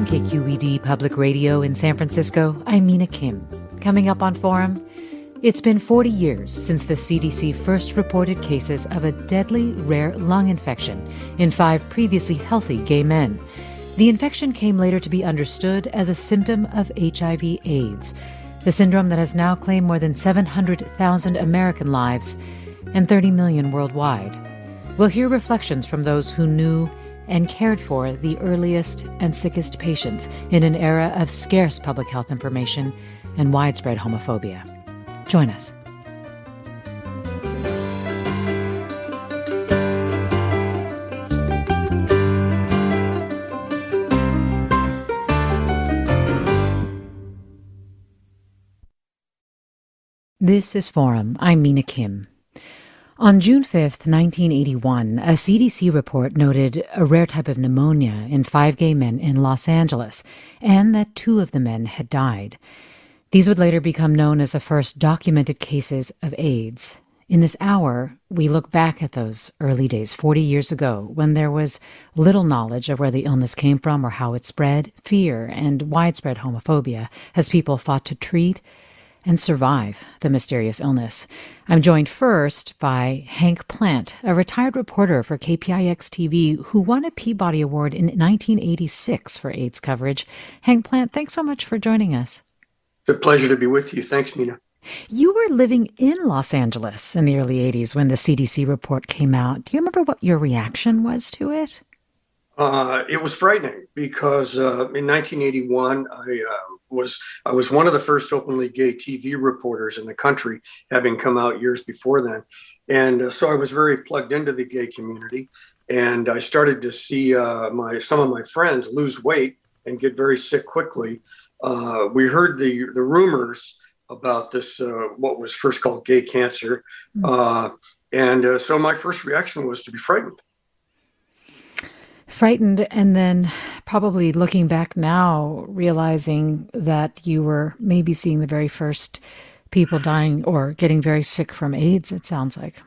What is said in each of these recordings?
From KQED Public Radio in San Francisco, I'm Mina Kim. Coming up on Forum, it's been 40 years since the CDC first reported cases of a deadly rare lung infection in five previously healthy gay men. The infection came later to be understood as a symptom of HIV AIDS, the syndrome that has now claimed more than 700,000 American lives and 30 million worldwide. We'll hear reflections from those who knew and cared for the earliest and sickest patients in an era of scarce public health information and widespread homophobia. Join us. This is Forum. I'm Mina Kim. On June 5, 1981, a CDC report noted a rare type of pneumonia in five gay men in Los Angeles, and that two of the men had died. These would later become known as the first documented cases of AIDS. In this hour, we look back at those early days, 40 years ago, when there was little knowledge of where the illness came from or how it spread, fear, and widespread homophobia as people fought to treat and survive the mysterious illness. I'm joined first by Hank Plante, a retired reporter for KPIX TV who won a Peabody Award in 1986 for AIDS coverage. Hank Plante, thanks so much for joining us. It's a pleasure to be with you. Thanks, Mina. You were living in Los Angeles in the early 80s when the CDC report came out. Do you remember what your reaction was to it? Uh, it was frightening because uh, in 1981, I uh, was I was one of the first openly gay TV reporters in the country, having come out years before then, and uh, so I was very plugged into the gay community, and I started to see uh, my some of my friends lose weight and get very sick quickly. Uh, we heard the the rumors about this what was first called gay cancer, mm-hmm. and so my first reaction was to be frightened frightened and then probably looking back now realizing that you were maybe seeing the very first people dying or getting very sick from AIDS it sounds like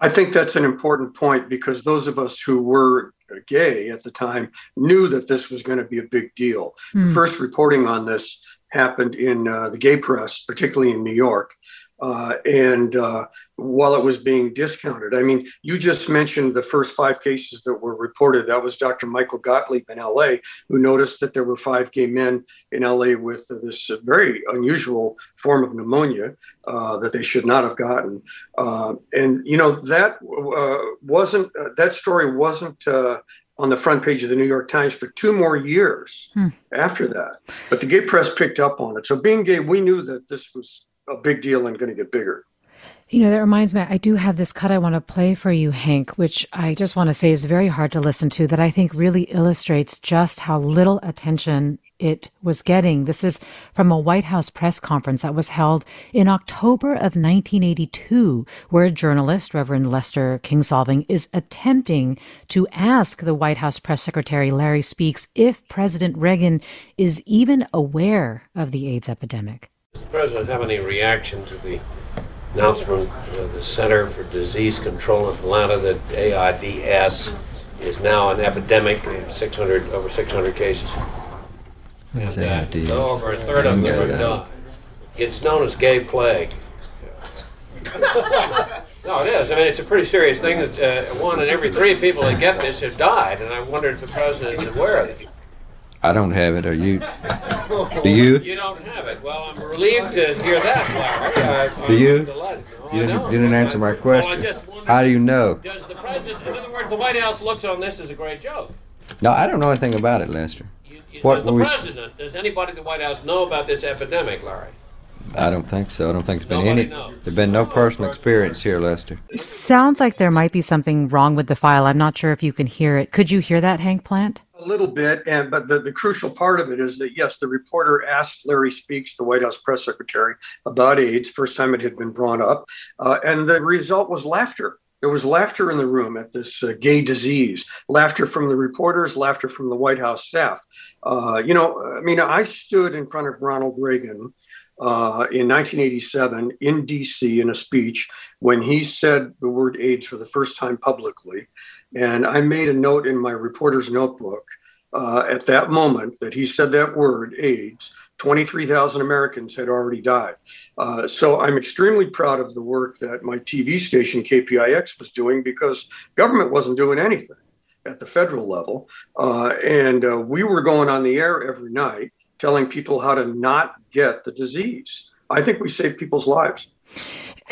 I think that's an important point because those of us who were gay at the time knew that this was going to be a big deal. Mm. The first reporting on this happened in uh, the gay press, particularly in New York. Uh, and uh, while it was being discounted. I mean, you just mentioned the first five cases that were reported. That was Dr. Michael Gottlieb in LA, who noticed that there were five gay men in LA with this very unusual form of pneumonia uh, that they should not have gotten. Uh, and, you know, that uh, wasn't, that story wasn't on the front page of the New York Times for two more years hmm. after that. But the gay press picked up on it. So being gay, we knew that this was a big deal and going to get bigger. You know, that reminds me, I do have this cut I want to play for you, Hank, which I just want to say is very hard to listen to, that I think really illustrates just how little attention it was getting. This is from a White House press conference that was held in October of 1982, where a journalist, Reverend Lester Kinsolving, is attempting to ask the White House press secretary, Larry Speakes, if President Reagan is even aware of the AIDS epidemic. Does the President have any reaction to the announcement of the Center for Disease Control in Atlanta that AIDS is now an epidemic, 600 over 600 cases. And uh, over a third of them are done. It's known as gay plague. No, it is. I mean, it's a pretty serious thing that uh, one in every three people that get this have died, and I wonder if the president is aware of it. I don't have it. Are you? Do you? You don't have it. Well, I'm relieved to hear that, Larry. I, Do you? No, You didn't, don't. you didn't answer my question. Well, I just wondered, How do you know? Does the president, in other words, the White House looks on this as a great joke. No, I don't know anything about it, Lester. You, you, What does the were we- president, does anybody at the White House know about this epidemic, Larry? I don't think so. I don't think there's been Nobody any. knows. There's been no personal experience here, Lester. Sounds like there might be something wrong with the file. I'm not sure if you can hear it. Could you hear that, Hank Plante? A little bit, and but the, the crucial part of it is that yes, the reporter asked Larry Speakes, the White House press secretary, about AIDS. First time it had been brought up, uh, and the result was laughter. There was laughter in the room at this uh, gay disease. Laughter from the reporters, laughter from the White House staff. Uh, you know, I mean, I stood in front of Ronald Reagan uh, in 1987 in D.C. in a speech when he said the word AIDS for the first time publicly. And I made a note in my reporter's notebook uh, at that moment that he said that word, AIDS. 23,000 Americans had already died. Uh, so I'm extremely proud of the work that my TV station, KPIX, was doing because government wasn't doing anything at the federal level. Uh, and uh, we were going on the air every night telling people how to not get the disease. I think we saved people's lives.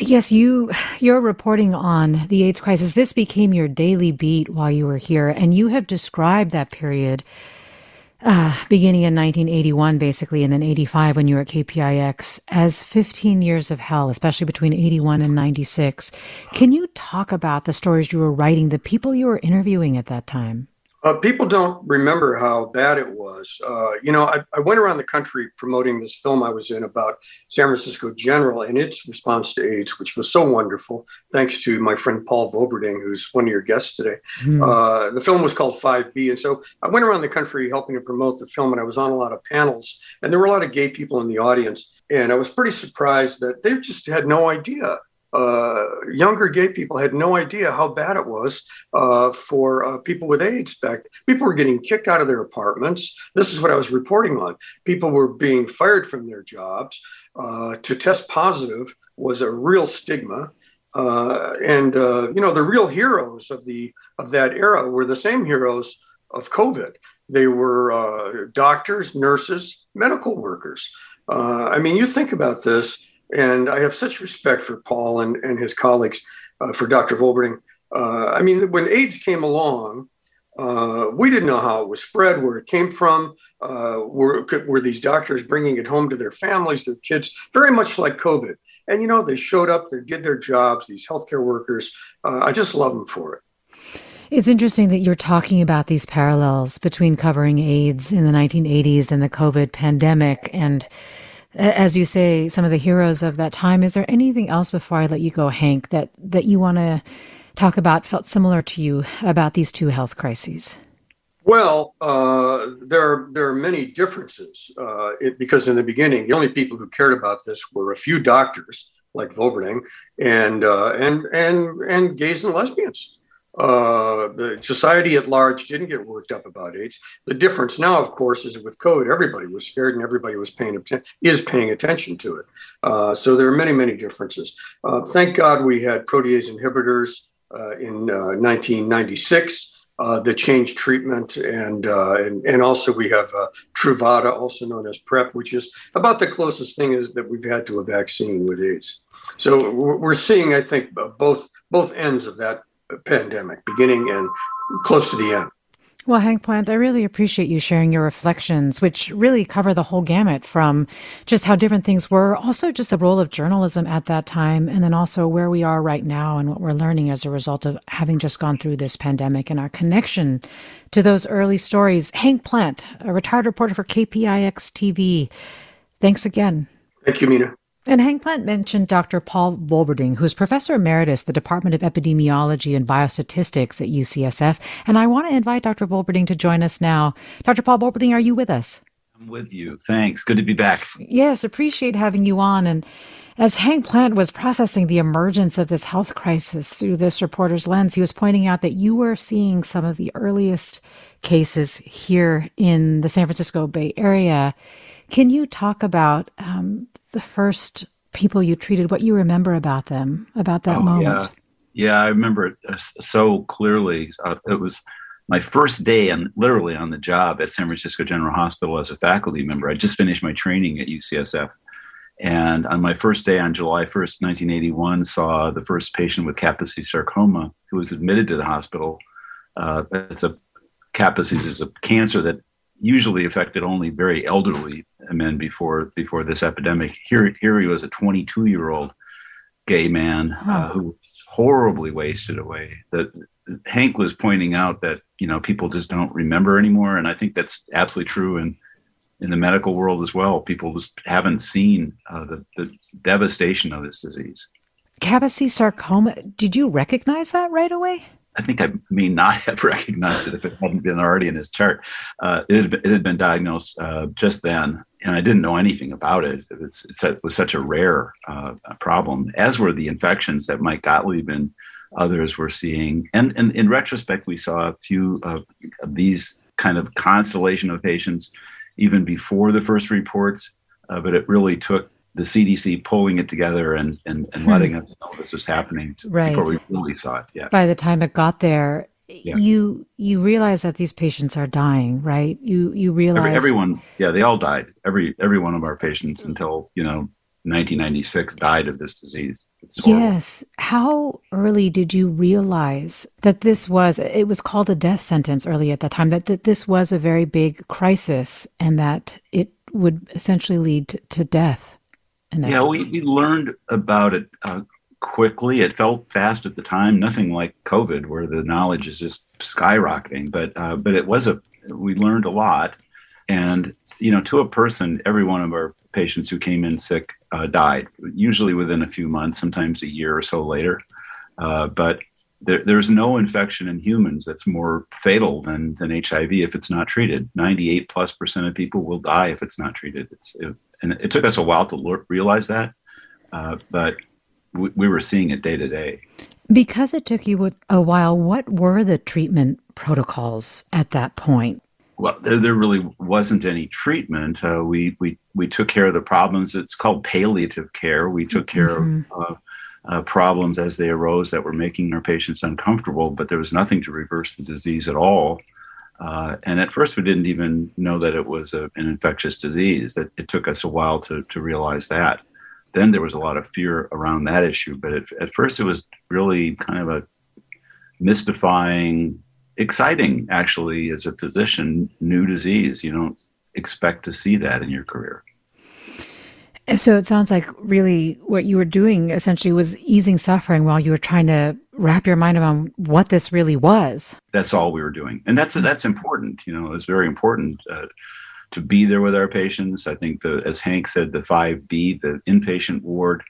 Yes, you you're reporting on the AIDS crisis. This became your daily beat while you were here, and you have described that period uh, beginning in 1981, basically, and then 85 when you were at KPIX as 15 years of hell, especially between 81 and 96. Can you talk about the stories you were writing, the people you were interviewing at that time? Uh, people don't remember how bad it was. Uh, you know, I, I, went around the country promoting this film I was in about San Francisco General and its response to AIDS, which was so wonderful. Thanks to my friend Paul Volberding, who's one of your guests today. Mm. Uh, the film was called 5B. And so I went around the country helping to promote the film, and I was on a lot of panels, and there were a lot of gay people in the audience. And I was pretty surprised that they just had no idea uh, younger gay people had no idea how bad it was uh, for uh, people with AIDS. Back, people were getting kicked out of their apartments. This is what I was reporting on. People were being fired from their jobs. Uh, to test positive was a real stigma. Uh, and uh, you know the real heroes of the of that era were the same heroes of COVID. They were doctors, nurses, medical workers. I mean, you think about this and I have such respect for Paul and, and his colleagues, uh, for Dr. Volberding. Uh, I mean, when AIDS came along, uh, we didn't know how it was spread, where it came from. Uh, were, were these doctors bringing it home to their families, their kids, very much like COVID? And, you know, they showed up, they did their jobs, these healthcare workers. Uh, I just love them for it. It's interesting that you're talking about these parallels between covering AIDS in the 1980s and the COVID pandemic. And as you say, some of the heroes of that time. Is there anything else before I let you go, Hank, that, that you want to talk about, felt similar to you about these two health crises? Well, uh, there are there are many differences uh, it, because in the beginning, the only people who cared about this were a few doctors like Volberding and uh, and and and gays and lesbians. Uh, the society at large didn't get worked up about AIDS. The difference now, of course, is with COVID, everybody was scared and everybody was paying is paying attention to it. Uh, so there are many, many differences. Uh, thank God we had protease inhibitors uh, in 1996. Uh, that changed treatment, and, uh, and and also we have Truvada, also known as PrEP, which is about the closest thing is that we've had to a vaccine with AIDS. So we're seeing, I think, both both ends of that pandemic, beginning and close to the end. Well, Hank Plante, I really appreciate you sharing your reflections, which really cover the whole gamut from just how different things were, also just the role of journalism at that time, and then also where we are right now and what we're learning as a result of having just gone through this pandemic and our connection to those early stories. Hank Plante, a retired reporter for KPIX TV. Thanks again. Thank you, Mina. And Hank Plante mentioned Dr. Paul Volberding, who's professor emeritus, the Department of Epidemiology and Biostatistics at UCSF. And I want to invite Dr. Volberding to join us now. Dr. Paul Volberding, are you with us? I'm with you. Thanks. Good to be back. Yes, appreciate having you on. And as Hank Plante was processing the emergence of this health crisis through this reporter's lens, he was pointing out that you were seeing some of the earliest cases here in the San Francisco Bay Area. Can you talk about um, the first people you treated, what you remember about them, about that oh, moment? Yeah. Yeah, I remember it uh, so clearly. Uh, it was my first day and literally on the job at San Francisco General Hospital as a faculty member. I just finished my training at UCSF. And on my first day on July 1st, 1981, saw the first patient with Kaposi sarcoma who was admitted to the hospital. Uh, it's a Kaposi is a cancer that usually affected only very elderly men before before this epidemic. Here, here he was a 22 year old gay man uh, who was horribly wasted away. That Hank was pointing out that you know people just don't remember anymore, and I think that's absolutely true in in the medical world as well. People just haven't seen uh, the, the devastation of this disease. Kaposi sarcoma. Did you recognize that right away? I think I may not have recognized it if it hadn't been already in his chart. Uh, it, had, it, had, been diagnosed uh, just then, and I didn't know anything about it. It's, it's, it was such a rare uh, problem, as were the infections that Mike Gottlieb and others were seeing. And, and in retrospect, we saw a few of, of these kind of constellation of patients even before the first reports, uh, but it really took the CDC pulling it together and and, and hmm. letting us know this was happening right. before we really saw it. Yeah. By the time it got there, yeah. you you realize that these patients are dying, right? You you realize Every, everyone, yeah, they all died. Every every one of our patients until you know 1996 died of this disease. Yes. How early did you realize that this was, it was called a death sentence early at that time, that, that this was a very big crisis and that it would essentially lead to, to death? Yeah, we, we learned about it uh, quickly. It felt fast at the time, nothing like COVID, where the knowledge is just skyrocketing. But uh, but it was a we learned a lot, and you know, to a person, every one of our patients who came in sick uh, died, usually within a few months, sometimes a year or so later. Uh, but there, there's no infection in humans that's more fatal than, than HIV if it's not treated. 98 plus percent of people will die if it's not treated. It's, it, and it took us a while to realize that, uh, but we, we were seeing it day to day. Because it took you a while, what were the treatment protocols at that point? well, there, there, really wasn't any treatment. Uh, we, we, we took care of the problems. It's called palliative care. We took care mm-hmm. of uh, uh, problems as they arose that were making our patients uncomfortable, but there was nothing to reverse the disease at all. Uh, and at first, we didn't even know that it was a, an infectious disease. That it took us a while to, to realize that. Then there was a lot of fear around that issue, but it, at first, it was really kind of a mystifying exciting actually as a physician new disease you don't expect to see that in your career so it sounds like really what you were doing essentially was easing suffering while you were trying to wrap your mind around what this really was. That's all we were doing. And that's that's important you know it's very important uh, to be there with our patients. I think the as hank said the 5b the inpatient ward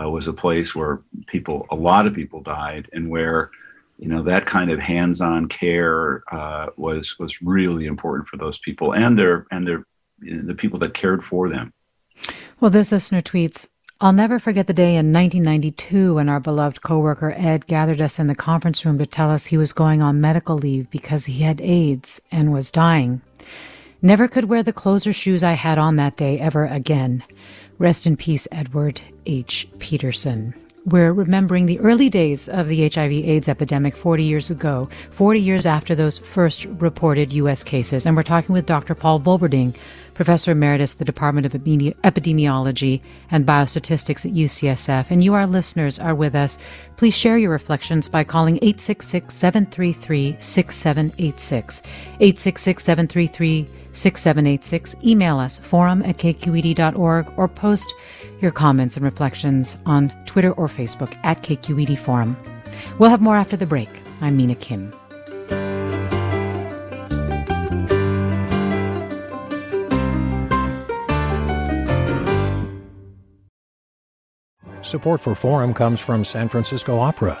uh, was a place where people a lot of people died and where you know that kind of hands-on care uh, was was really important for those people and their and their the people that cared for them. Well, this listener tweets. I'll never forget the day in 1992 when our beloved coworker Ed gathered us in the conference room to tell us he was going on medical leave because he had AIDS and was dying. Never could wear the clothes or shoes I had on that day ever again. Rest in peace, Edward H. Peterson. We're remembering the early days of the HIV AIDS epidemic 40 years ago, 40 years after those first reported U.S. cases. And we're talking with Dr. Paul Volberding, Professor Emeritus, the Department of Epidemiology and Biostatistics at UCSF. And you, our listeners, are with us. Please share your reflections by calling 866 733 6786. 866 733 6786. Email us, forum at kqed.org, or post your comments and reflections on Twitter or Facebook at KQED Forum. We'll have more after the break. I'm Mina Kim. Support for Forum comes from San Francisco Opera.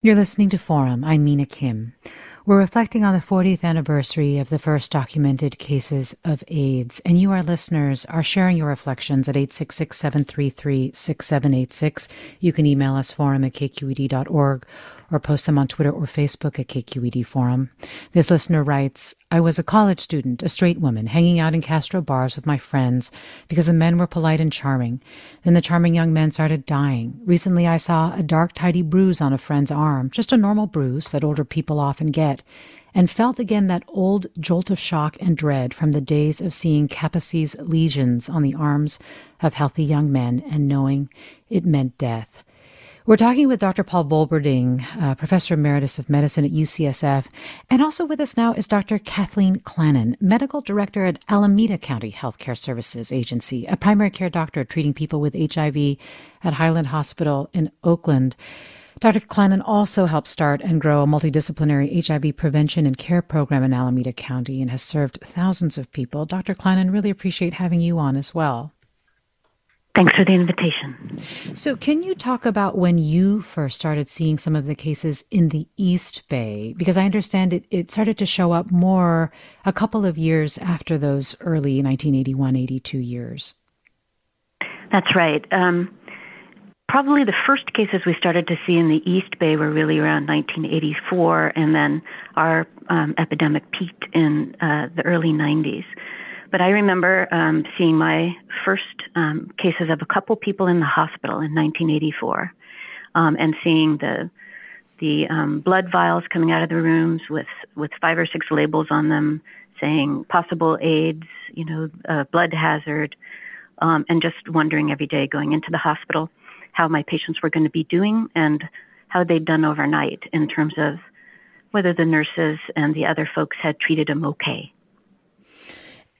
You're listening to Forum. I'm Mina Kim. We're reflecting on the 40th anniversary of the first documented cases of AIDS, and you, our listeners, are sharing your reflections at 866 733 6786. You can email us forum at kqed.org or post them on Twitter or Facebook at KQED Forum. This listener writes, I was a college student, a straight woman, hanging out in Castro bars with my friends because the men were polite and charming. Then the charming young men started dying. Recently I saw a dark, tidy bruise on a friend's arm, just a normal bruise that older people often get and felt again that old jolt of shock and dread from the days of seeing Kaposi's lesions on the arms of healthy young men and knowing it meant death. We're talking with Dr. Paul Volberding, uh, Professor Emeritus of Medicine at UCSF. And also with us now is Dr. Kathleen Clanon, Medical Director at Alameda County Healthcare Services Agency, a primary care doctor treating people with HIV at Highland Hospital in Oakland. Dr. Clanon also helped start and grow a multidisciplinary HIV prevention and care program in Alameda County and has served thousands of people. Dr. Clanon, really appreciate having you on as well. Thanks for the invitation. So, can you talk about when you first started seeing some of the cases in the East Bay? Because I understand it, it started to show up more a couple of years after those early 1981 82 years. That's right. Um, probably the first cases we started to see in the East Bay were really around 1984, and then our um, epidemic peaked in uh, the early 90s. But I remember um, seeing my first um, cases of a couple people in the hospital in 1984, um, and seeing the the um, blood vials coming out of the rooms with with five or six labels on them saying possible AIDS, you know, uh, blood hazard, um, and just wondering every day going into the hospital how my patients were going to be doing and how they'd done overnight in terms of whether the nurses and the other folks had treated them okay.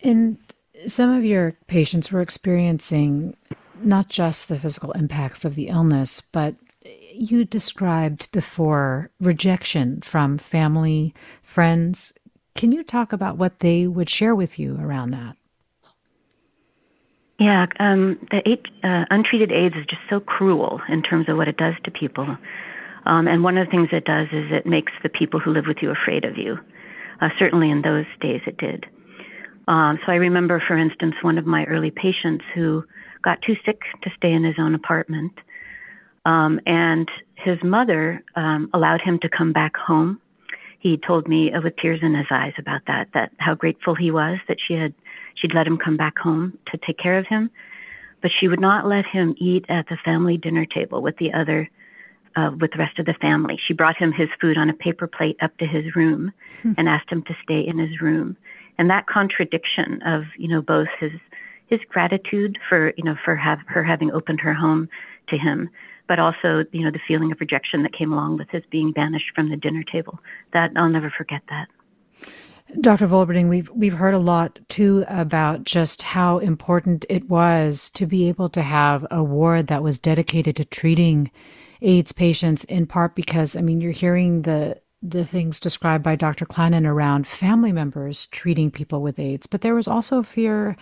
And some of your patients were experiencing not just the physical impacts of the illness, but you described before rejection from family, friends. Can you talk about what they would share with you around that? Yeah, um, the uh, untreated AIDS is just so cruel in terms of what it does to people. Um, and one of the things it does is it makes the people who live with you afraid of you. Uh, certainly in those days it did. Um, so I remember, for instance, one of my early patients who got too sick to stay in his own apartment, um, and his mother um, allowed him to come back home. He told me uh, with tears in his eyes about that, that how grateful he was that she had she'd let him come back home to take care of him, but she would not let him eat at the family dinner table with the other uh, with the rest of the family. She brought him his food on a paper plate up to his room hmm. and asked him to stay in his room and that contradiction of you know both his his gratitude for you know for have her having opened her home to him but also you know the feeling of rejection that came along with his being banished from the dinner table that I'll never forget that Dr. Volberding, we've we've heard a lot too about just how important it was to be able to have a ward that was dedicated to treating AIDS patients in part because I mean you're hearing the the things described by Dr. Clanon around family members treating people with AIDS, but there was also fear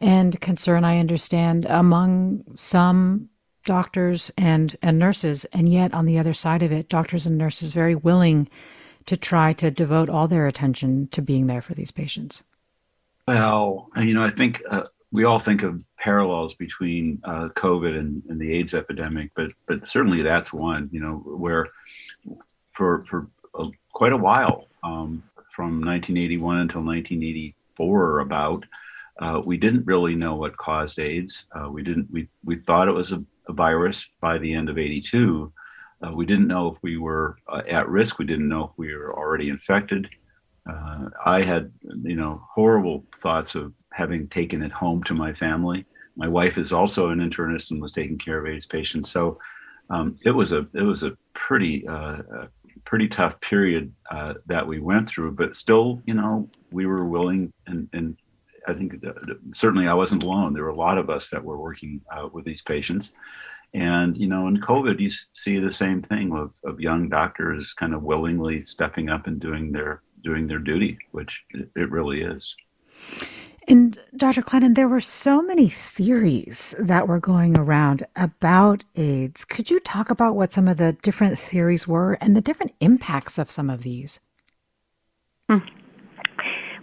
and concern, I understand, among some doctors and, and nurses. And yet, on the other side of it, doctors and nurses very willing to try to devote all their attention to being there for these patients. Well, you know, I think uh, we all think of parallels between uh, COVID and, and, the AIDS epidemic, but but certainly that's one. You know, where for for quite a while, um, from 1981 until 1984 or about. Uh, we didn't really know what caused AIDS. Uh, we didn't. We we thought it was a, a virus by the end of '82. Uh, we didn't know if we were uh, at risk. We didn't know if we were already infected. Uh, I had, you know, horrible thoughts of having taken it home to my family. My wife is also an internist and was taking care of AIDS patients. So um, it was a it was a pretty uh, pretty tough period uh, that we went through, but still, you know, we were willing and, and I think certainly I wasn't alone. There were a lot of us that were working uh, with these patients. And, you know, in COVID, you see the same thing of, of young doctors kind of willingly stepping up and doing their, doing their duty, which it, it really is. And Dr. Clanon, there were so many theories that were going around about AIDS. Could you talk about what some of the different theories were and the different impacts of some of these? Hmm.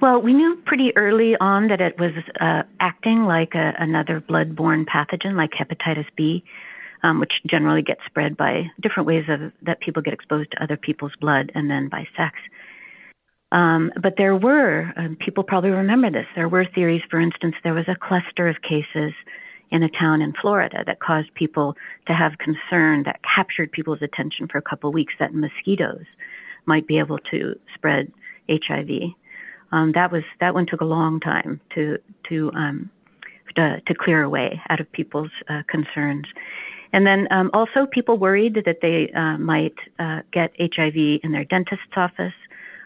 Well, we knew pretty early on that it was uh, acting like a, another blood-borne pathogen, like hepatitis B, um, which generally gets spread by different ways of that people get exposed to other people's blood and then by sex. Um, but there were, um, people probably remember this, there were theories, for instance, there was a cluster of cases in a town in Florida that caused people to have concern that captured people's attention for a couple of weeks that mosquitoes might be able to spread HIV. Um, that was that one took a long time to to um, to, to clear away out of people's uh, concerns. And then um, also people worried that they uh, might uh, get HIV in their dentist's office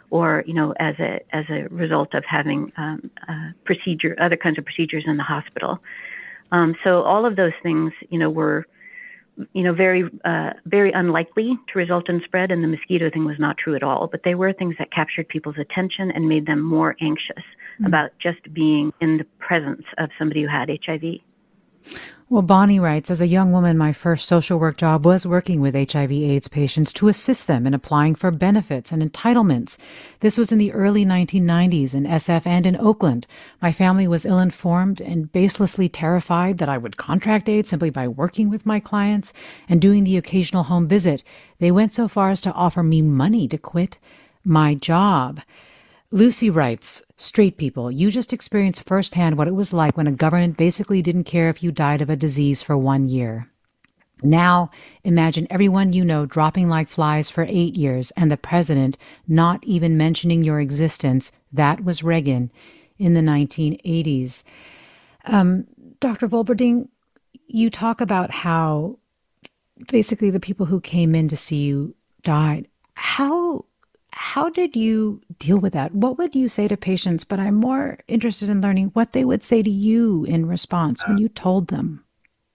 or you know as a as a result of having um, uh, procedure other kinds of procedures in the hospital. Um, so all of those things you know were you know very uh, very unlikely to result in spread, and the mosquito thing was not true at all. But they were things that captured people's attention and made them more anxious mm-hmm. about just being in the presence of somebody who had HIV. Well, Bonnie writes, as a young woman, my first social work job was working with HIV AIDS patients to assist them in applying for benefits and entitlements. This was in the early 1990s in SF and in Oakland. My family was ill informed and baselessly terrified that I would contract AIDS simply by working with my clients and doing the occasional home visit. They went so far as to offer me money to quit my job. Lucy writes, Straight people, you just experienced firsthand what it was like when a government basically didn't care if you died of a disease for one year. Now, imagine everyone you know dropping like flies for eight years and the president not even mentioning your existence. That was Reagan in the 1980s. Um, Dr. Volberding, you talk about how basically the people who came in to see you died. How how did you deal with that? What would you say to patients? But I'm more interested in learning what they would say to you in response when uh, you told them.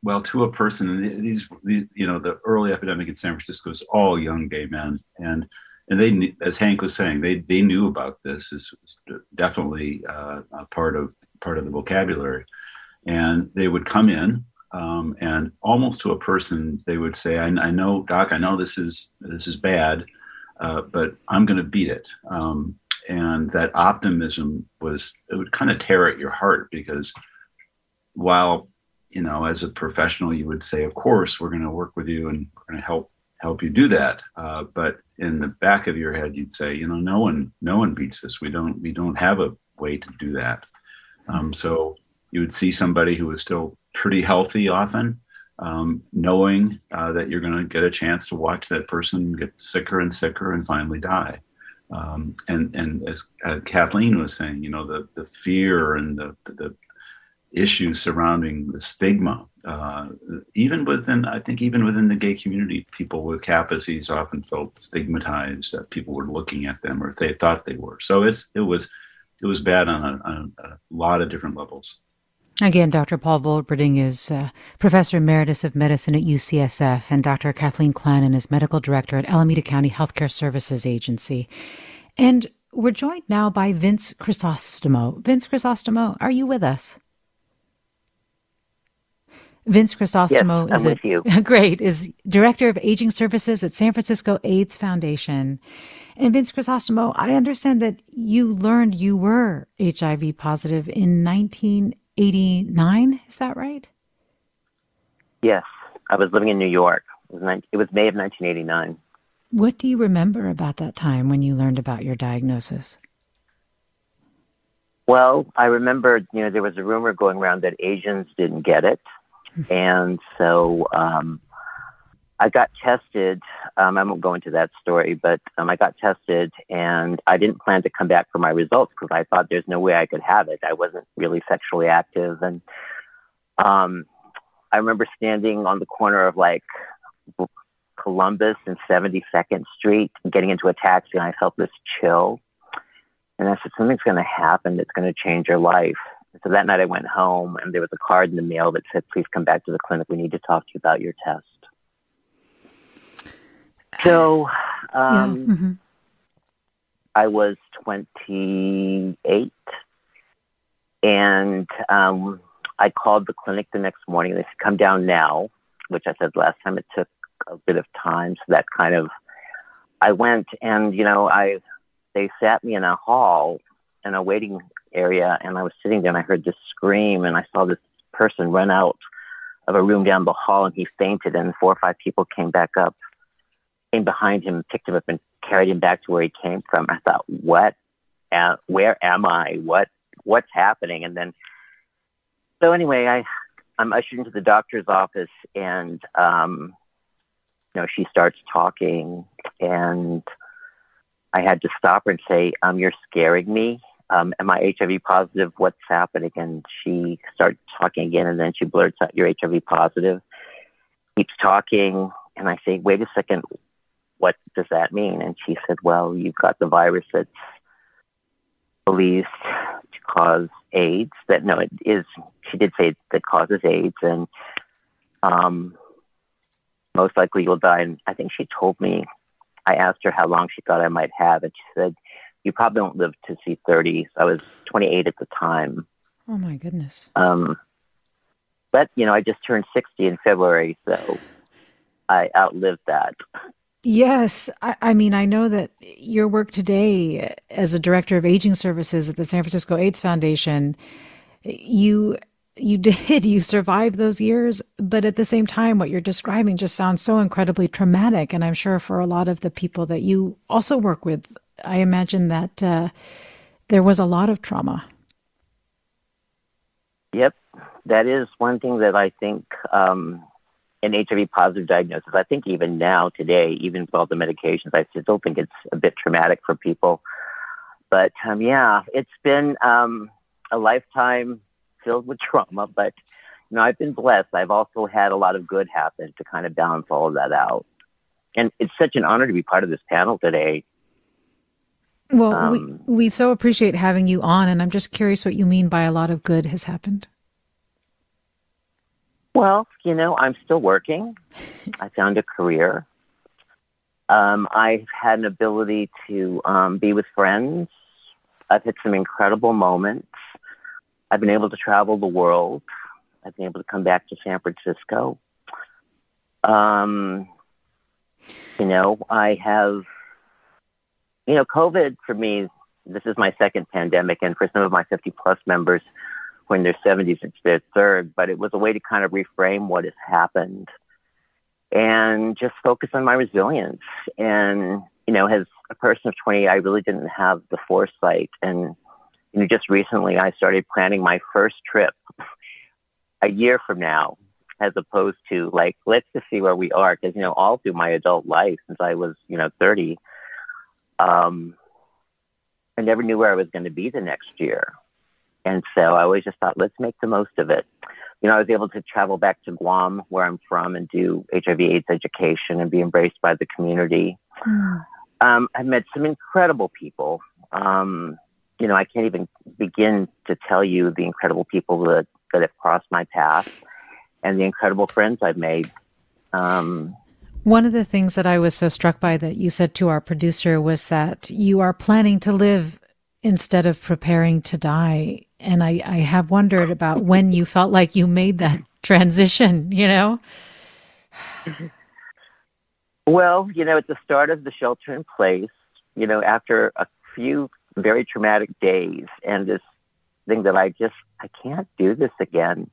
Well, to a person, these, you know, the early epidemic in San Francisco was all young gay men, and and they, as Hank was saying, they they knew about this. This was definitely uh, a part of part of the vocabulary, and they would come in um, and almost to a person, they would say, I, I, know, doc, I know this is this is bad, uh, but I'm going to beat it. Um, and that optimism was, it would kind of tear at your heart because while, you know, as a professional, you would say, of course, we're going to work with you and we're going to help help you do that. Uh, but in the back of your head, you'd say, you know, no one, no one beats this. We don't, we don't have a way to do that. Um, so you would see somebody who was still pretty healthy often, um, knowing uh, that you're going to get a chance to watch that person get sicker and sicker and finally die. Um, and and as uh, Kathleen was saying, you know, the the fear and the the issues surrounding the stigma, uh, even within I think even within the gay community, people with Kaposi's often felt stigmatized that people were looking at them or they thought they were. So it's it was it was bad on a, on a lot of different levels. Again, Dr. Paul Volberding is uh, Professor Emeritus of Medicine at UCSF, and Dr. Kathleen Clanon is Medical Director at Alameda County Healthcare Services Agency. And we're joined now by Vince Crisostomo. Vince Crisostomo, are you with us? Vince Crisostomo yes, is with you. great is director of aging services at San Francisco AIDS Foundation. And Vince Crisostomo, I understand that you learned you were HIV positive in 19 89. Is that right? Yes. I was living in New York. It was, 19, it was May of 1989. What do you remember about that time when you learned about your diagnosis? Well, I remember, you know, there was a rumor going around that Asians didn't get it. and so um, I got tested. Um, I won't go into that story, but um, I got tested and I didn't plan to come back for my results because I thought there's no way I could have it. I wasn't really sexually active. And um, I remember standing on the corner of like Columbus and 72nd Street and getting into a taxi and I felt this chill. And I said, something's going to happen that's going to change your life. so that night I went home and there was a card in the mail that said, please come back to the clinic. We need to talk to you about your test. So um, yeah. mm-hmm. I was 28 and um, I called the clinic the next morning. They said, come down now, which I said last time it took a bit of time. So that kind of, I went and, you know, I, they sat me in a hall in a waiting area, and I was sitting there, and I heard this scream, and I saw this person run out of a room down the hall, and he fainted, and four or five people came back up, came behind him, picked him up, and carried him back to where he came from. I thought, what? Where am I? What? What's happening? And then, so anyway, I I'm ushered into the doctor's office, and um, you know, she starts talking, and I had to stop her and say, um, "You're scaring me. Um, am I HIV positive? What's happening?" And she starts talking again, and then she blurts out, "You're HIV positive." Keeps talking, and I say, "Wait a second. What does that mean?" And she said, "Well, you've got the virus that's believed to cause AIDS. That no, it is. She did say that causes AIDS, and um, most likely you'll die. And I think she told me, I asked her how long she thought I might have, and she said, "You probably won't live to see 30." So I was 28 at the time. Oh my goodness. Um, but you know, I just turned 60 in February, so I outlived that. Yes. I, I, mean, I know that your work today as a director of aging services at the San Francisco AIDS Foundation, you you did you survived those years but at the same time what you're describing just sounds so incredibly traumatic and i'm sure for a lot of the people that you also work with i imagine that uh, there was a lot of trauma yep that is one thing that i think um, an hiv positive diagnosis i think even now today even with all the medications i still think it's a bit traumatic for people but um, yeah it's been um, a lifetime filled with trauma, but you know, I've been blessed. I've also had a lot of good happen to kind of balance all of that out. And it's such an honor to be part of this panel today. Well, um, we, we so appreciate having you on, and I'm just curious what you mean by a lot of good has happened. Well, you know, I'm still working. I found a career. Um, I've had an ability to um, be with friends. I've had some incredible moments. I've been able to travel the world. I've been able to come back to San Francisco. Um, you know, I have, you know, COVID for me, this is my second pandemic, and for some of my 50 plus members, when they're 70s, it's their third, but it was a way to kind of reframe what has happened and just focus on my resilience. And, you know, as a person of 20, I really didn't have the foresight and you know, just recently I started planning my first trip a year from now, as opposed to like, let's just see where we are. Cause, you know, all through my adult life since I was, you know, 30, um, I never knew where I was going to be the next year. And so I always just thought, let's make the most of it. You know, I was able to travel back to Guam, where I'm from, and do HIV AIDS education and be embraced by the community. Mm. Um, I met some incredible people. Um, you know, I can't even begin to tell you the incredible people that, that have crossed my path and the incredible friends I've made. Um, One of the things that I was so struck by that you said to our producer was that you are planning to live instead of preparing to die. And I, I have wondered about when you felt like you made that transition, you know? Well, you know, at the start of the shelter in place, you know, after a few very traumatic days and this thing that I just I can't do this again.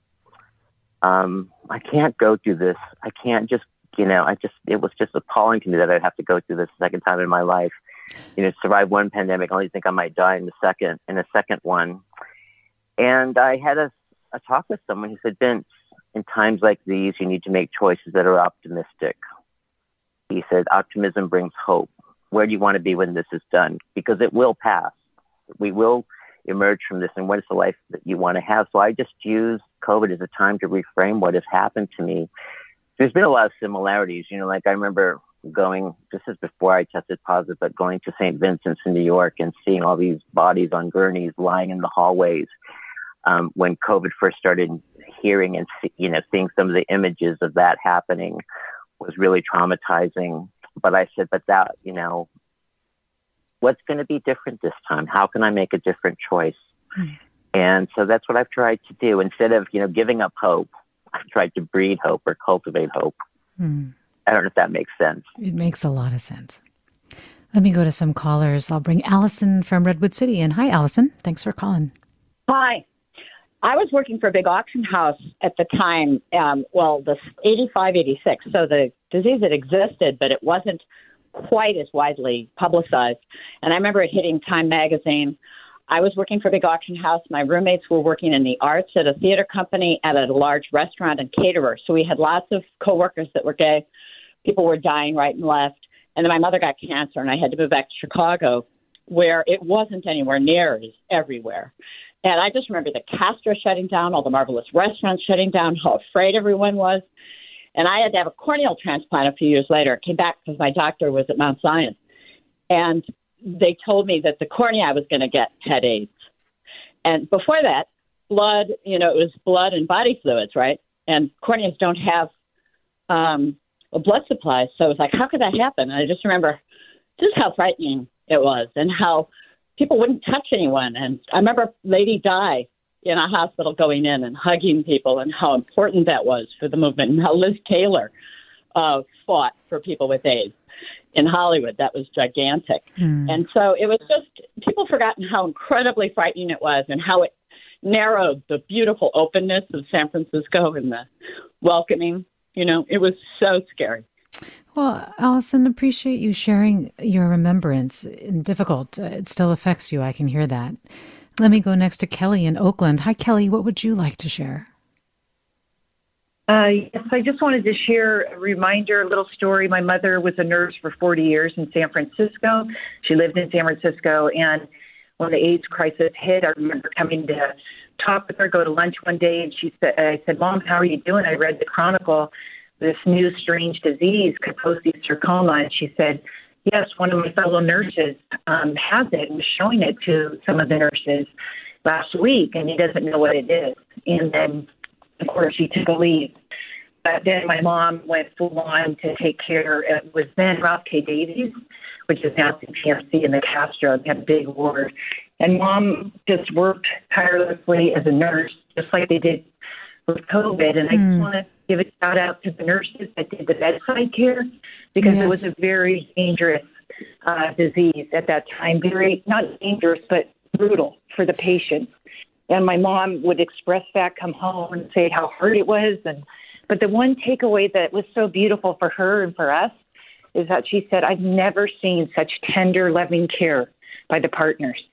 Um, I can't go through this. I can't just you know, I just it was just appalling to me that I'd have to go through this second time in my life. You know, survive one pandemic, I only think I might die in the second in a second one. And I had a a talk with someone who said, Vince, in times like these you need to make choices that are optimistic. He said, optimism brings hope where do you want to be when this is done? Because it will pass. We will emerge from this, and what is the life that you want to have? So I just use COVID as a time to reframe what has happened to me. There's been a lot of similarities. You know, like I remember going, this is before I tested positive, but going to St. Vincent's in New York and seeing all these bodies on gurneys lying in the hallways. Um, when COVID first started, hearing and see, you know seeing some of the images of that happening was really traumatizing. But I said, but that, you know, what's going to be different this time? How can I make a different choice? Mm. And so that's what I've tried to do. Instead of, you know, giving up hope, I've tried to breed hope or cultivate hope. Mm. I don't know if that makes sense. It makes a lot of sense. Let me go to some callers. I'll bring Allison from Redwood City in. Hi, Allison. Thanks for calling. Hi. I was working for a big auction house at the time, um, well, the 85, 86. So the disease had existed, but it wasn't quite as widely publicized. And I remember it hitting Time magazine. I was working for a big auction house. My roommates were working in the arts at a theater company, at a large restaurant and caterer. So we had lots of coworkers that were gay. People were dying right and left. And then my mother got cancer, and I had to move back to Chicago, where it wasn't anywhere near as everywhere. And I just remember the Castro shutting down, all the marvelous restaurants shutting down, how afraid everyone was. And I had to have a corneal transplant a few years later. Came back because my doctor was at Mount Zion. And they told me that the cornea I was going to get had AIDS. And before that, blood, you know, it was blood and body fluids, right? And corneas don't have um, a blood supply. So I was like, how could that happen? And I just remember just how frightening it was and how people wouldn't touch anyone. And I remember Lady Di in a hospital going in and hugging people and how important that was for the movement and how Liz Taylor uh, fought for people with AIDS in Hollywood. That was gigantic. Mm. And so it was just, people forgotten how incredibly frightening it was and how it narrowed the beautiful openness of San Francisco and the welcoming. You know, it was so scary. Well, Allison, appreciate you sharing your remembrance. Difficult. It still affects you. I can hear that. Let me go next to Kelly in Oakland. Hi, Kelly. What would you like to share? Uh, yes, I just wanted to share a reminder, a little story. My mother was a nurse for 40 years in San Francisco. She lived in San Francisco, and when the AIDS crisis hit, I remember coming to talk with her, go to lunch one day, and she said, "I said, Mom, how are you doing?" I read the Chronicle, this new strange disease, Kaposi sarcoma. And she said, Yes, one of my fellow nurses um, has it and was showing it to some of the nurses last week, and he doesn't know what it is. And then, of course, she took a leave. But then my mom went full on to take care. It was then Ralph K. Davies, which is now CPMC in the Castro. They had a big award. And mom just worked tirelessly as a nurse, just like they did with COVID. And mm. I just hmm. want to give a shout out to the nurses that did the bedside care because yes. it was a very dangerous uh, disease at that time. Very, not dangerous, but brutal for the patients. And my mom would express that, come home and say how hard it was. And but the one takeaway that was so beautiful for her and for us is that she said, "I've never seen such tender, loving care by the partners."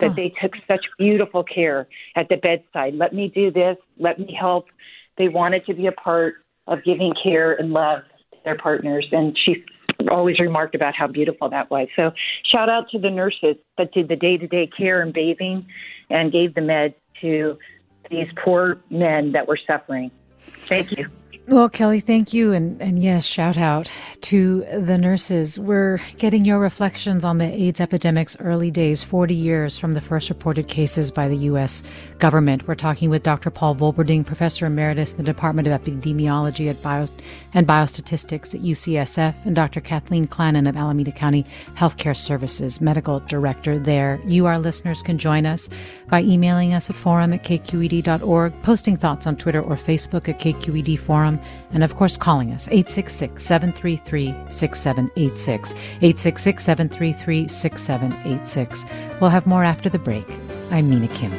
That they took such beautiful care at the bedside. Let me do this. Let me help they wanted to be a part of giving care and love to their partners. And she always remarked about how beautiful that was. So shout out to the nurses that did the day to day care and bathing and gave the meds to these poor men that were suffering. Thank you. Well, Kelly, thank you. And, and yes, shout out to the nurses. We're getting your reflections on the AIDS epidemic's early days, 40 years from the first reported cases by the U.S. government. We're talking with Dr. Paul Volberding, Professor Emeritus in the Department of Epidemiology at Bio, and Biostatistics at UCSF, and Dr. Kathleen Clanon of Alameda County Healthcare Services, Medical Director there. You, our listeners, can join us by emailing us at forum at kqed.org, posting thoughts on Twitter or Facebook at KQED Forum and of course calling us 866 733 6786. 866 733 6786. We'll have more after the break. I'm Mina Kim.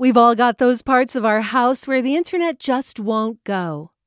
We've all got those parts of our house where the internet just won't go.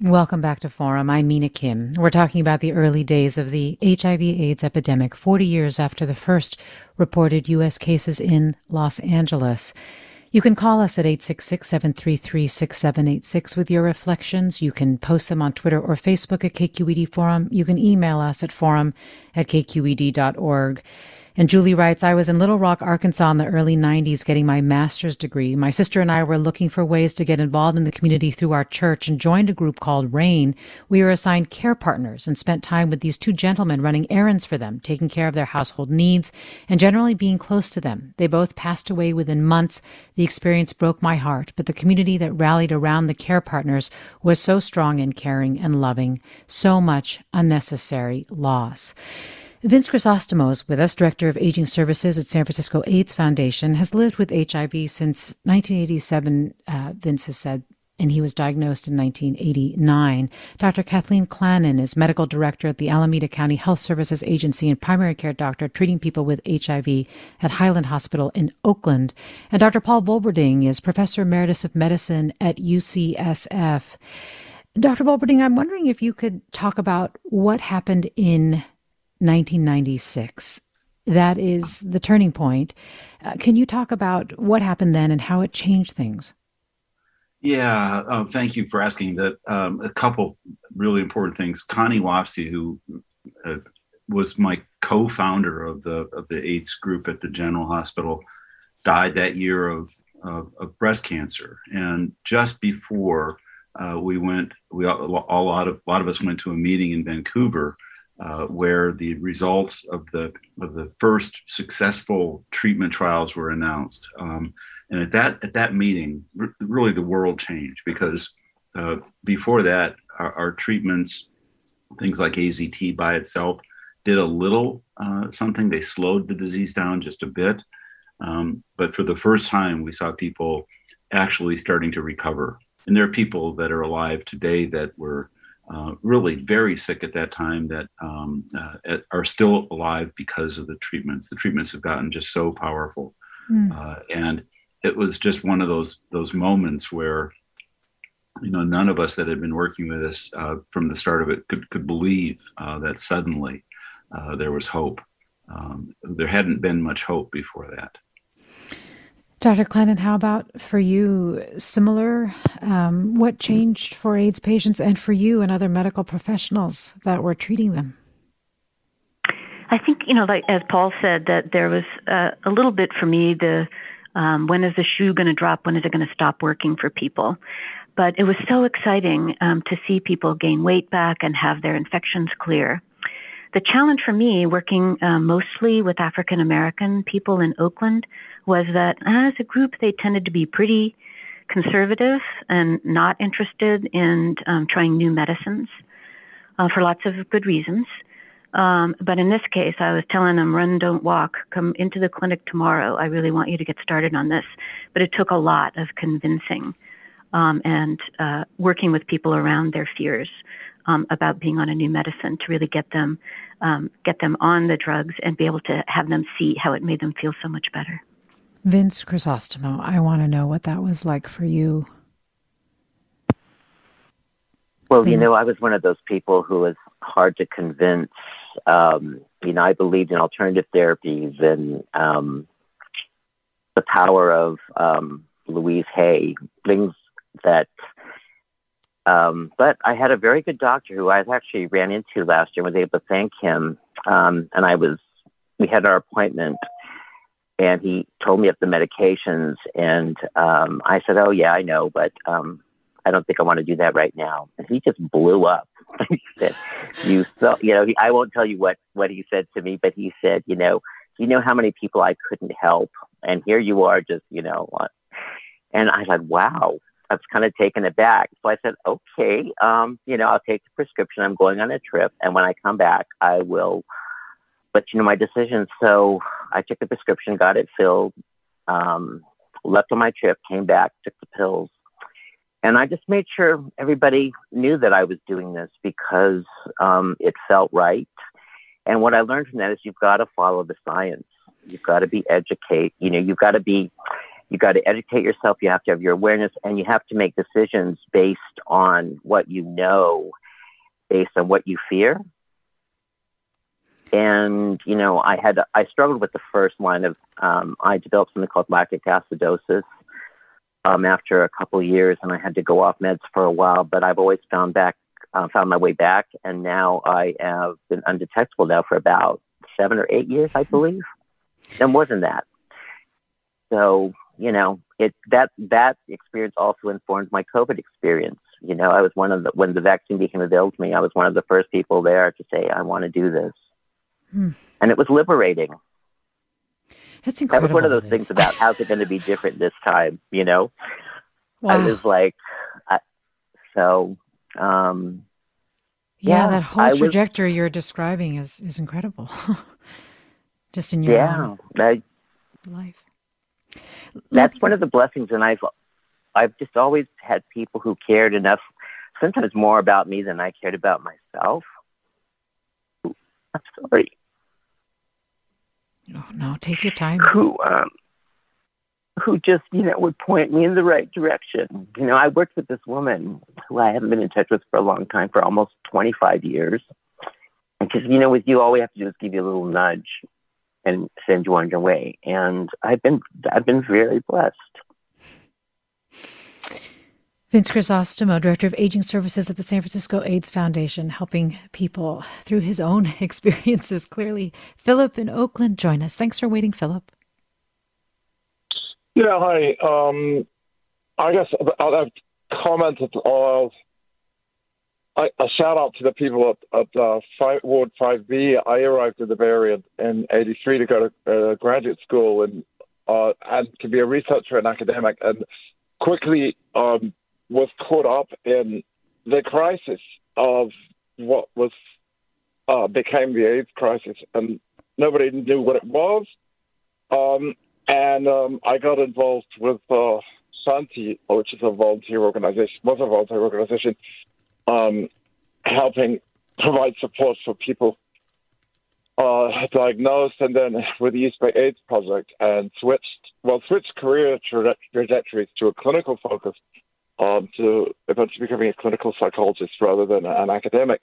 Welcome back to Forum. I'm Mina Kim. We're talking about the early days of the HIV AIDS epidemic, 40 years after the first reported U.S. cases in Los Angeles. You can call us at 866 733 6786 with your reflections. You can post them on Twitter or Facebook at KQED Forum. You can email us at forum at kqed.org. And Julie writes, I was in Little Rock, Arkansas in the early 90s getting my master's degree. My sister and I were looking for ways to get involved in the community through our church and joined a group called RAIN. We were assigned care partners and spent time with these two gentlemen running errands for them, taking care of their household needs, and generally being close to them. They both passed away within months. The experience broke my heart, but the community that rallied around the care partners was so strong and caring and loving. So much unnecessary loss. Vince Crisostomos, with us, Director of Aging Services at San Francisco AIDS Foundation, has lived with HIV since 1987, uh, Vince has said, and he was diagnosed in 1989. Dr. Kathleen Clanon is medical director at the Alameda County Health Services Agency and primary care doctor treating people with HIV at Highland Hospital in Oakland. And Dr. Paul Volberding is professor emeritus of medicine at UCSF. Dr. Volberding, I'm wondering if you could talk about what happened in 1996. That is the turning point. Uh, can you talk about what happened then and how it changed things? Yeah, uh, thank you for asking that. Um, a couple really important things. Connie Wofsy, who uh, was my co-founder of the of the AIDS group at the General Hospital, died that year of of, of breast cancer, and just before uh, we went, we all, a lot of a lot of us went to a meeting in Vancouver uh, where the results of the of the first successful treatment trials were announced. Um, and at that at that meeting, r- really the world changed because uh, before that, our, our, treatments, things like AZT by itself, did a little uh, something. They slowed the disease down just a bit, um, but for the first time, we saw people actually starting to recover. And there are people that are alive today that were uh, really very sick at that time that um, uh, are still alive because of the treatments. The treatments have gotten just so powerful, mm. uh, and it was just one of those those moments where you know none of us that had been working with this uh, from the start of it could could believe uh, that suddenly there was hope. Um, there hadn't been much hope before that. Dr. Clanon, how about for you? Similar, um, what changed for AIDS patients and for you and other medical professionals that were treating them? I think you know, like as Paul said, that there was uh, a little bit for me the um, when is the shoe going to drop? When is it going to stop working for people? But it was so exciting um, to see people gain weight back and have their infections clear. The challenge for me, working uh, mostly with African American people in Oakland, was that uh, as a group, they tended to be pretty conservative and not interested in um, trying new medicines uh, for lots of good reasons. Um, but in this case, I was telling them, run, don't walk. Come into the clinic tomorrow. I really want you to get started on this. But it took a lot of convincing um, and uh, working with people around their fears um, about being on a new medicine to really get them um, get them on the drugs and be able to have them see how it made them feel so much better. Vince Crisostomo, I want to know what that was like for you. Well, you know, I was one of those people who was hard to convince. Um, you know, I believed in alternative therapies and um, the power of um, Louise Hay, things that. Um, but I had a very good doctor who I actually ran into last year and was able to thank him. Um, and I was, we had our appointment and he told me of the medications and um, i said oh yeah i know but um, i don't think i want to do that right now and he just blew up he said you so you know he, i won't tell you what what he said to me but he said you know you know how many people i couldn't help and here you are just you know and i said wow I was kind of taken aback. So I said, okay, um, you know, I'll take the prescription. I'm going on a trip. And when I come back, I will let you know my decision. So I took the prescription, got it filled, um, left on my trip, came back, took the pills. And I just made sure everybody knew that I was doing this because um, it felt right. And what I learned from that is you've got to follow the science. You've got to be educate. You know, you've got to be, you've got to educate yourself. You have to have your awareness, and you have to make decisions based on what you know, based on what you fear, and you know i had i struggled with the first line of um, i developed something called lactic acidosis um, after a couple of years and i had to go off meds for a while but i've always found back uh, found my way back and now i have been undetectable now for about seven or eight years i believe and more than that. So you know, it that that experience also informed my COVID experience. You know, I was one of the when the vaccine became available to me, I was one of the first people there to say, I want to do this. Hmm. And it was liberating. It's incredible. That was one of those things about how's it going to be different this time, you know? Wow. I was like, I, so, um, yeah, yeah, that whole trajectory was, you're describing is, is incredible. Just in your yeah, I, life. That's one of the blessings, and I've I've just always had people who cared enough, sometimes more about me than I cared about myself. I'm sorry. Oh no, take your time. Who um, who just you know would point me in the right direction. You know, I worked with this woman who I haven't been in touch with for a long time, for almost 25 years. Because you know, with you, all we have to do is give you a little nudge and send you on your way. And I've been I've been very blessed. Vince Crisostomo, Director of Aging Services at the San Francisco AIDS Foundation, helping people through his own experiences. Clearly, Philip in Oakland, join us. Thanks for waiting, Philip. Yeah, hi. Um, I guess I've commented all I, a shout out to the people at, at uh, five, Ward 5B. I arrived in the Bay Area in 83 to go to uh, graduate school and uh, and to be a researcher and academic, and quickly um, was caught up in the crisis of what was uh, became the AIDS crisis, and nobody knew what it was. Um, and um, I got involved with uh, Shanti, which is a volunteer organization, was a volunteer organization um, helping provide support for people uh, diagnosed and then with the East Bay AIDS Project and switched, well, switched career tra- trajectories to a clinical focus um, to eventually becoming a clinical psychologist rather than an academic.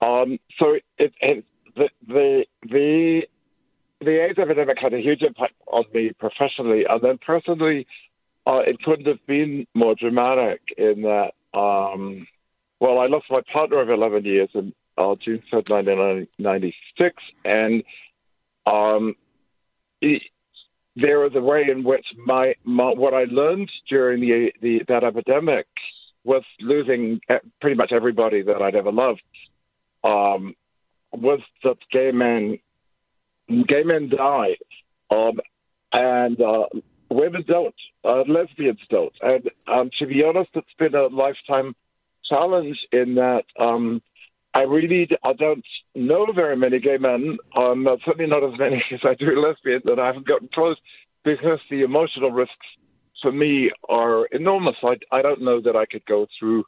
Um, so it, it, the, the, the, the AIDS epidemic had a huge impact on me professionally and then personally, uh, it couldn't have been more dramatic in that um, well, I lost my partner of 11 years in uh, June 3rd, 1996. And um, there was a way in which my, my what I learned during the, the that epidemic was losing pretty much everybody that I'd ever loved. Um, was that gay men gay men die, um, and uh, women don't, uh, lesbians don't. And um, to be honest, it's been a lifetime challenge in that um, I really I don't know very many gay men, um, certainly not as many as I do lesbians, and I haven't gotten close because the emotional risks for me are enormous. I, I don't know that I could go through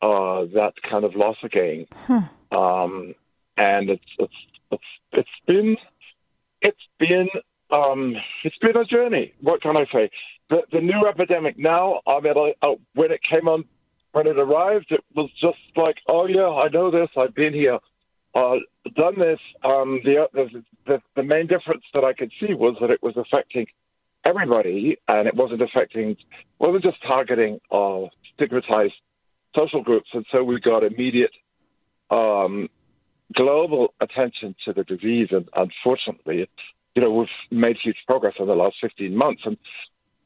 uh, that kind of loss again. Hmm. Um, and it's it's it's it's been it's been um, it's been a journey. What can I say? The the new epidemic now. I mean, I, I, when it came on when it arrived, it was just like, oh yeah, I know this. I've been here, uh, done this. Um, the, the the main difference that I could see was that it was affecting everybody, and it wasn't affecting, wasn't just targeting uh, stigmatized social groups, and so we got immediate um, global attention to the disease, and unfortunately, you know, we've made huge progress in the last 15 months, and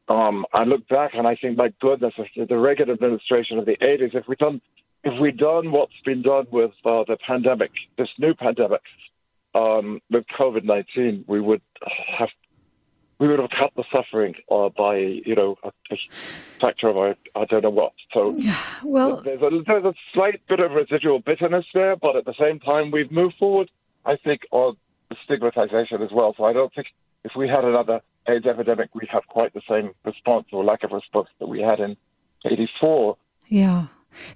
um, I look back and I think, my goodness, the Reagan administration of the 80s, if we'd done, if we'd done what's been done with uh, the pandemic, this new pandemic, um, with COVID 19, we would have we would have cut the suffering uh, by you know a, a factor of I, I don't know what. So well, there's a there's a slight bit of residual bitterness there, but at the same time we've moved forward. I think on stigmatization as well. So I don't think if we had another AIDS epidemic, we'd have quite the same response or lack of response that we had in 84. Yeah.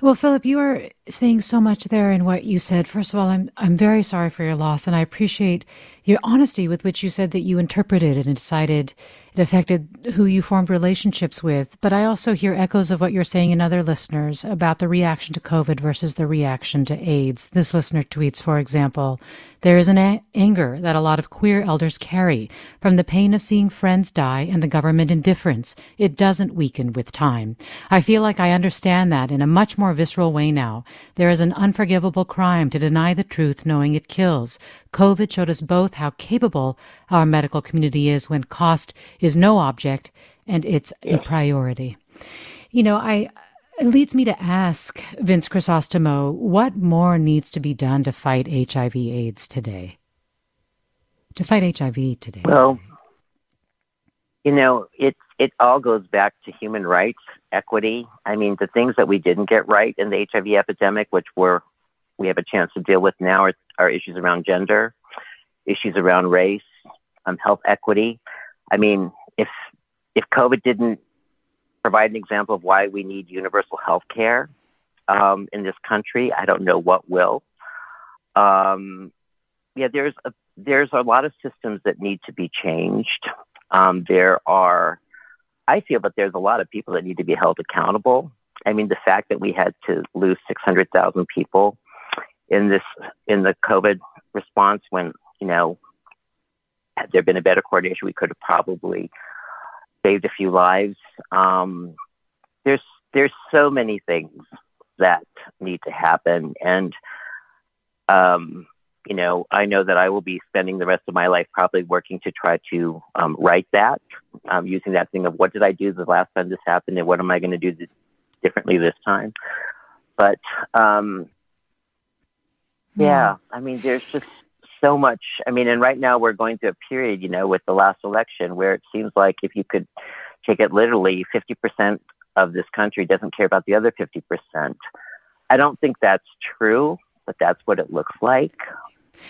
Well, Philip, you are saying so much there in what you said. First of all, I'm I'm very sorry for your loss, and I appreciate your honesty with which you said that you interpreted and decided it affected who you formed relationships with. But I also hear echoes of what you're saying in other listeners about the reaction to COVID versus the reaction to AIDS. This listener tweets, for example, there is an a- anger that a lot of queer elders carry from the pain of seeing friends die and the government indifference. It doesn't weaken with time. I feel like I understand that in a much more visceral way now. There is an unforgivable crime to deny the truth knowing it kills. COVID showed us both how capable our medical community is when cost is no object and it's a priority. You know, I it leads me to ask Vince Crisostomo, what more needs to be done to fight HIV AIDS today? To fight HIV today? Well, you know, it it all goes back to human rights, equity. I mean, the things that we didn't get right in the HIV epidemic, which were we have a chance to deal with now, are, are issues around gender, issues around race, um, health equity. I mean, if if COVID didn't provide an example of why we need universal health care um, in this country. I don't know what will. Um, yeah, there's a, there's a lot of systems that need to be changed. Um, there are, I feel that there's a lot of people that need to be held accountable. I mean, the fact that we had to lose 600,000 people in this in the COVID response, when you know, had there been a better coordination, we could have probably saved a few lives. Um, there's there's so many things that need to happen, and um, you know, I know that I will be spending the rest of my life probably working to try to um, write that, um, using that thing of what did I do the last time this happened, and what am I going to do this, differently this time. But um, yeah, I mean, there's just so much. I mean, and right now we're going through a period, you know, with the last election where it seems like if you could take it literally, 50% of this country doesn't care about the other 50%. I don't think that's true, but that's what it looks like.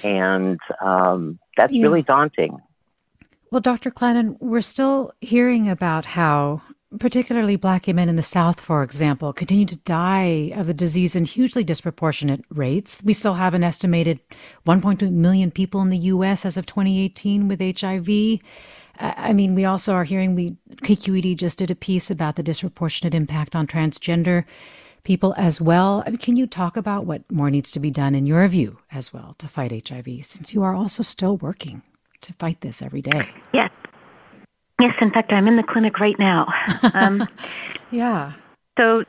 And um, that's yeah. really daunting. Well, Dr. Clanon, we're still hearing about how particularly black men in the South, for example, continue to die of the disease in hugely disproportionate rates. We still have an estimated 1.2 million people in the U.S. as of 2018 with HIV. I mean, we also are hearing we KQED just did a piece about the disproportionate impact on transgender people as well. I mean, can you talk about what more needs to be done in your view as well to fight HIV, since you are also still working to fight this every day? Yes. Yes, in fact, I'm in the clinic right now. Um, yeah. So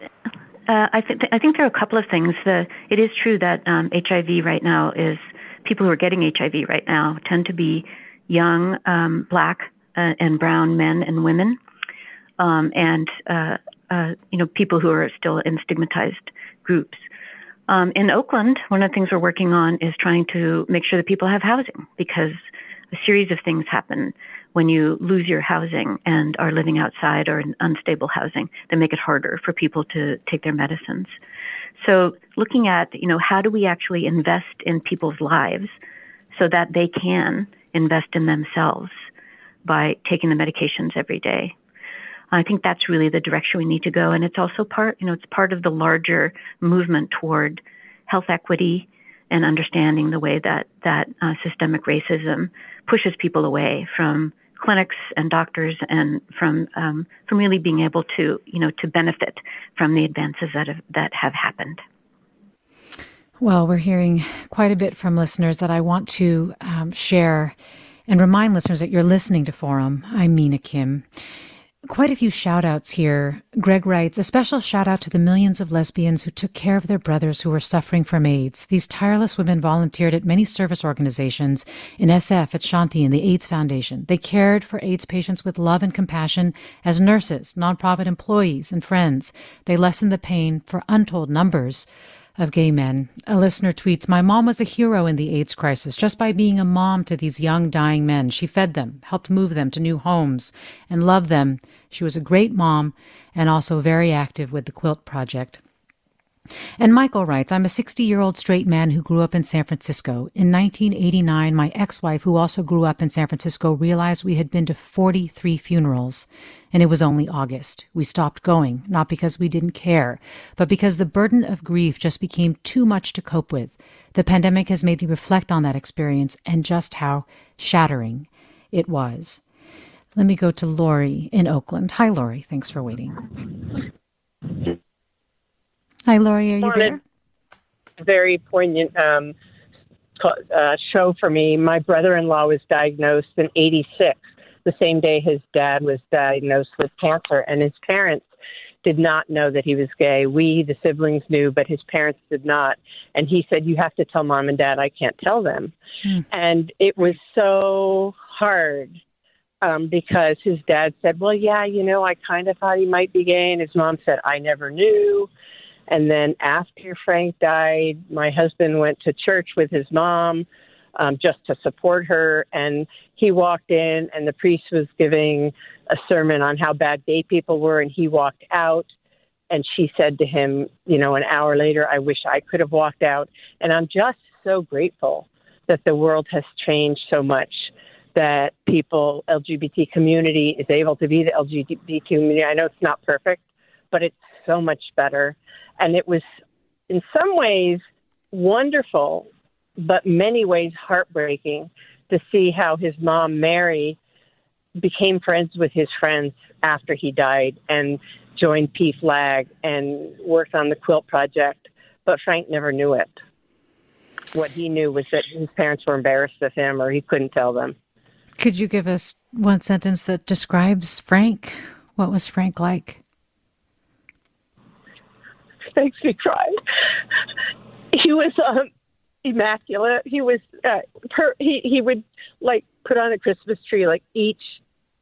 uh, I think I think there are a couple of things. The, it is true that um, HIV right now is people who are getting HIV right now tend to be young um, black uh, and brown men and women, um, and uh, uh, you know people who are still in stigmatized groups. Um, in Oakland, one of the things we're working on is trying to make sure that people have housing because a series of things happen when you lose your housing and are living outside or in unstable housing that make it harder for people to take their medicines. So looking at, you know, how do we actually invest in people's lives so that they can invest in themselves by taking the medications every day? I think that's really the direction we need to go. And it's also part, you know, it's part of the larger movement toward health equity and understanding the way that, that uh, systemic racism pushes people away from clinics and doctors and from um, from really being able to you know to benefit from the advances that have, that have happened. Well, we're hearing quite a bit from listeners that I want to um, share and remind listeners that you're listening to Forum. I'm Mina Kim. Quite a few shout outs here. Greg writes, a special shout out to the millions of lesbians who took care of their brothers who were suffering from AIDS. These tireless women volunteered at many service organizations in SF, at Shanti, and the AIDS Foundation. They cared for AIDS patients with love and compassion as nurses, nonprofit employees, and friends. They lessened the pain for untold numbers of gay men. A listener tweets, My mom was a hero in the AIDS crisis just by being a mom to these young, dying men. She fed them, helped move them to new homes, and loved them. She was a great mom and also very active with the Quilt Project. And Michael writes, I'm a 60 year old straight man who grew up in San Francisco. In 1989, my ex wife, who also grew up in San Francisco, realized we had been to 43 funerals, and it was only August. We stopped going, not because we didn't care, but because the burden of grief just became too much to cope with. The pandemic has made me reflect on that experience and just how shattering it was. Let me go to Lori in Oakland. Hi, Lori. Thanks for waiting. Hi, Lori. Are you there? Very poignant um, uh, show for me. My brother-in-law was diagnosed in '86, the same day his dad was diagnosed with cancer, and his parents did not know that he was gay. We, the siblings, knew, but his parents did not. And he said, You have to tell mom and dad, I can't tell them. Mm. And it was so hard um, because his dad said, Well, yeah, you know, I kind of thought he might be gay. And his mom said, I never knew. And then after Frank died, my husband went to church with his mom um, just to support her. And he walked in, and the priest was giving a sermon on how bad gay people were, and he walked out. And she said to him, you know, an hour later, I wish I could have walked out. And I'm just so grateful that the world has changed so much that people, LGBT community, is able to be the LGBT community. I know it's not perfect, but it's so much better. And it was, in some ways, wonderful but many ways heartbreaking to see how his mom Mary became friends with his friends after he died and joined PFLAG and worked on the quilt project. But Frank never knew it. What he knew was that his parents were embarrassed of him or he couldn't tell them. Could you give us one sentence that describes Frank? What was Frank like? Makes me cry. He was um, immaculate. He was uh, per, he he would like put on a Christmas tree like each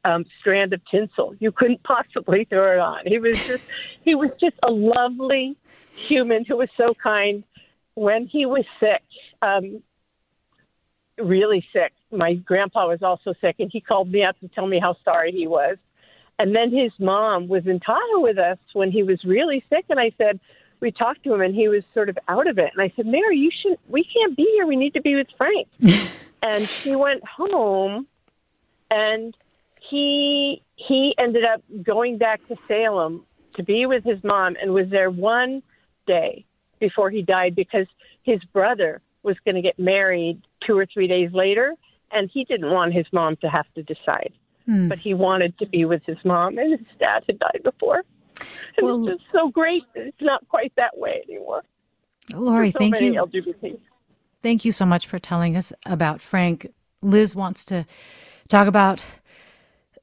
um, strand of tinsel. You couldn't possibly throw it on. He was just he was just a lovely human who was so kind. When he was sick, um, really sick, my grandpa was also sick, and he called me up to tell me how sorry he was. And then his mom was in Tahoe with us when he was really sick, and I said, we talked to him and he was sort of out of it. And I said, Mary, you should, we can't be here. We need to be with Frank. and he went home and he, he ended up going back to Salem to be with his mom and was there one day before he died because his brother was going to get married two or three days later. And he didn't want his mom to have to decide, hmm. but he wanted to be with his mom and his dad had died before. well, it's just so great. It's not quite that way anymore. Lori, so thank you. LGBT. Thank you so much for telling us about Frank. Liz wants to talk about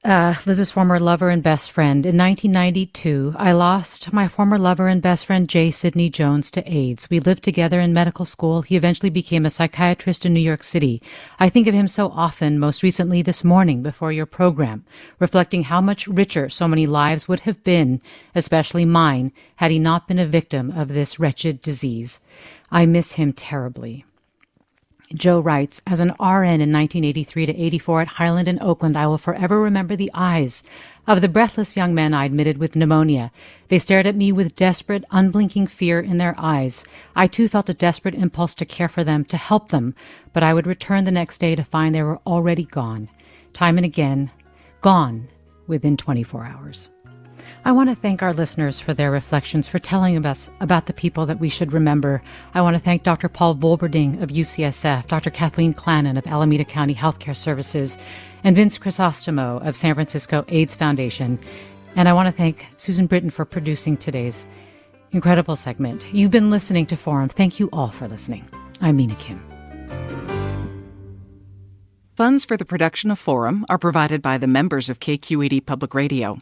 uh, Liz's former lover and best friend. In 1992, I lost my former lover and best friend Jay Sidney Jones to AIDS. We lived together in medical school. He eventually became a psychiatrist in New York City. I think of him so often, most recently this morning before your program, reflecting how much richer so many lives would have been, especially mine, had he not been a victim of this wretched disease. I miss him terribly. Joe writes, as an RN in 1983 to 84 at Highland and Oakland, I will forever remember the eyes of the breathless young men I admitted with pneumonia. They stared at me with desperate, unblinking fear in their eyes. I too felt a desperate impulse to care for them, to help them, but I would return the next day to find they were already gone. Time and again, gone within 24 hours. I want to thank our listeners for their reflections, for telling us about the people that we should remember. I want to thank Dr. Paul Volberding of UCSF, Dr. Kathleen Clanon of Alameda County Healthcare Services, and Vince Crisostomo of San Francisco AIDS Foundation. And I want to thank Susan Britton for producing today's incredible segment. You've been listening to Forum. Thank you all for listening. I'm Mina Kim. Funds for the production of Forum are provided by the members of KQED Public Radio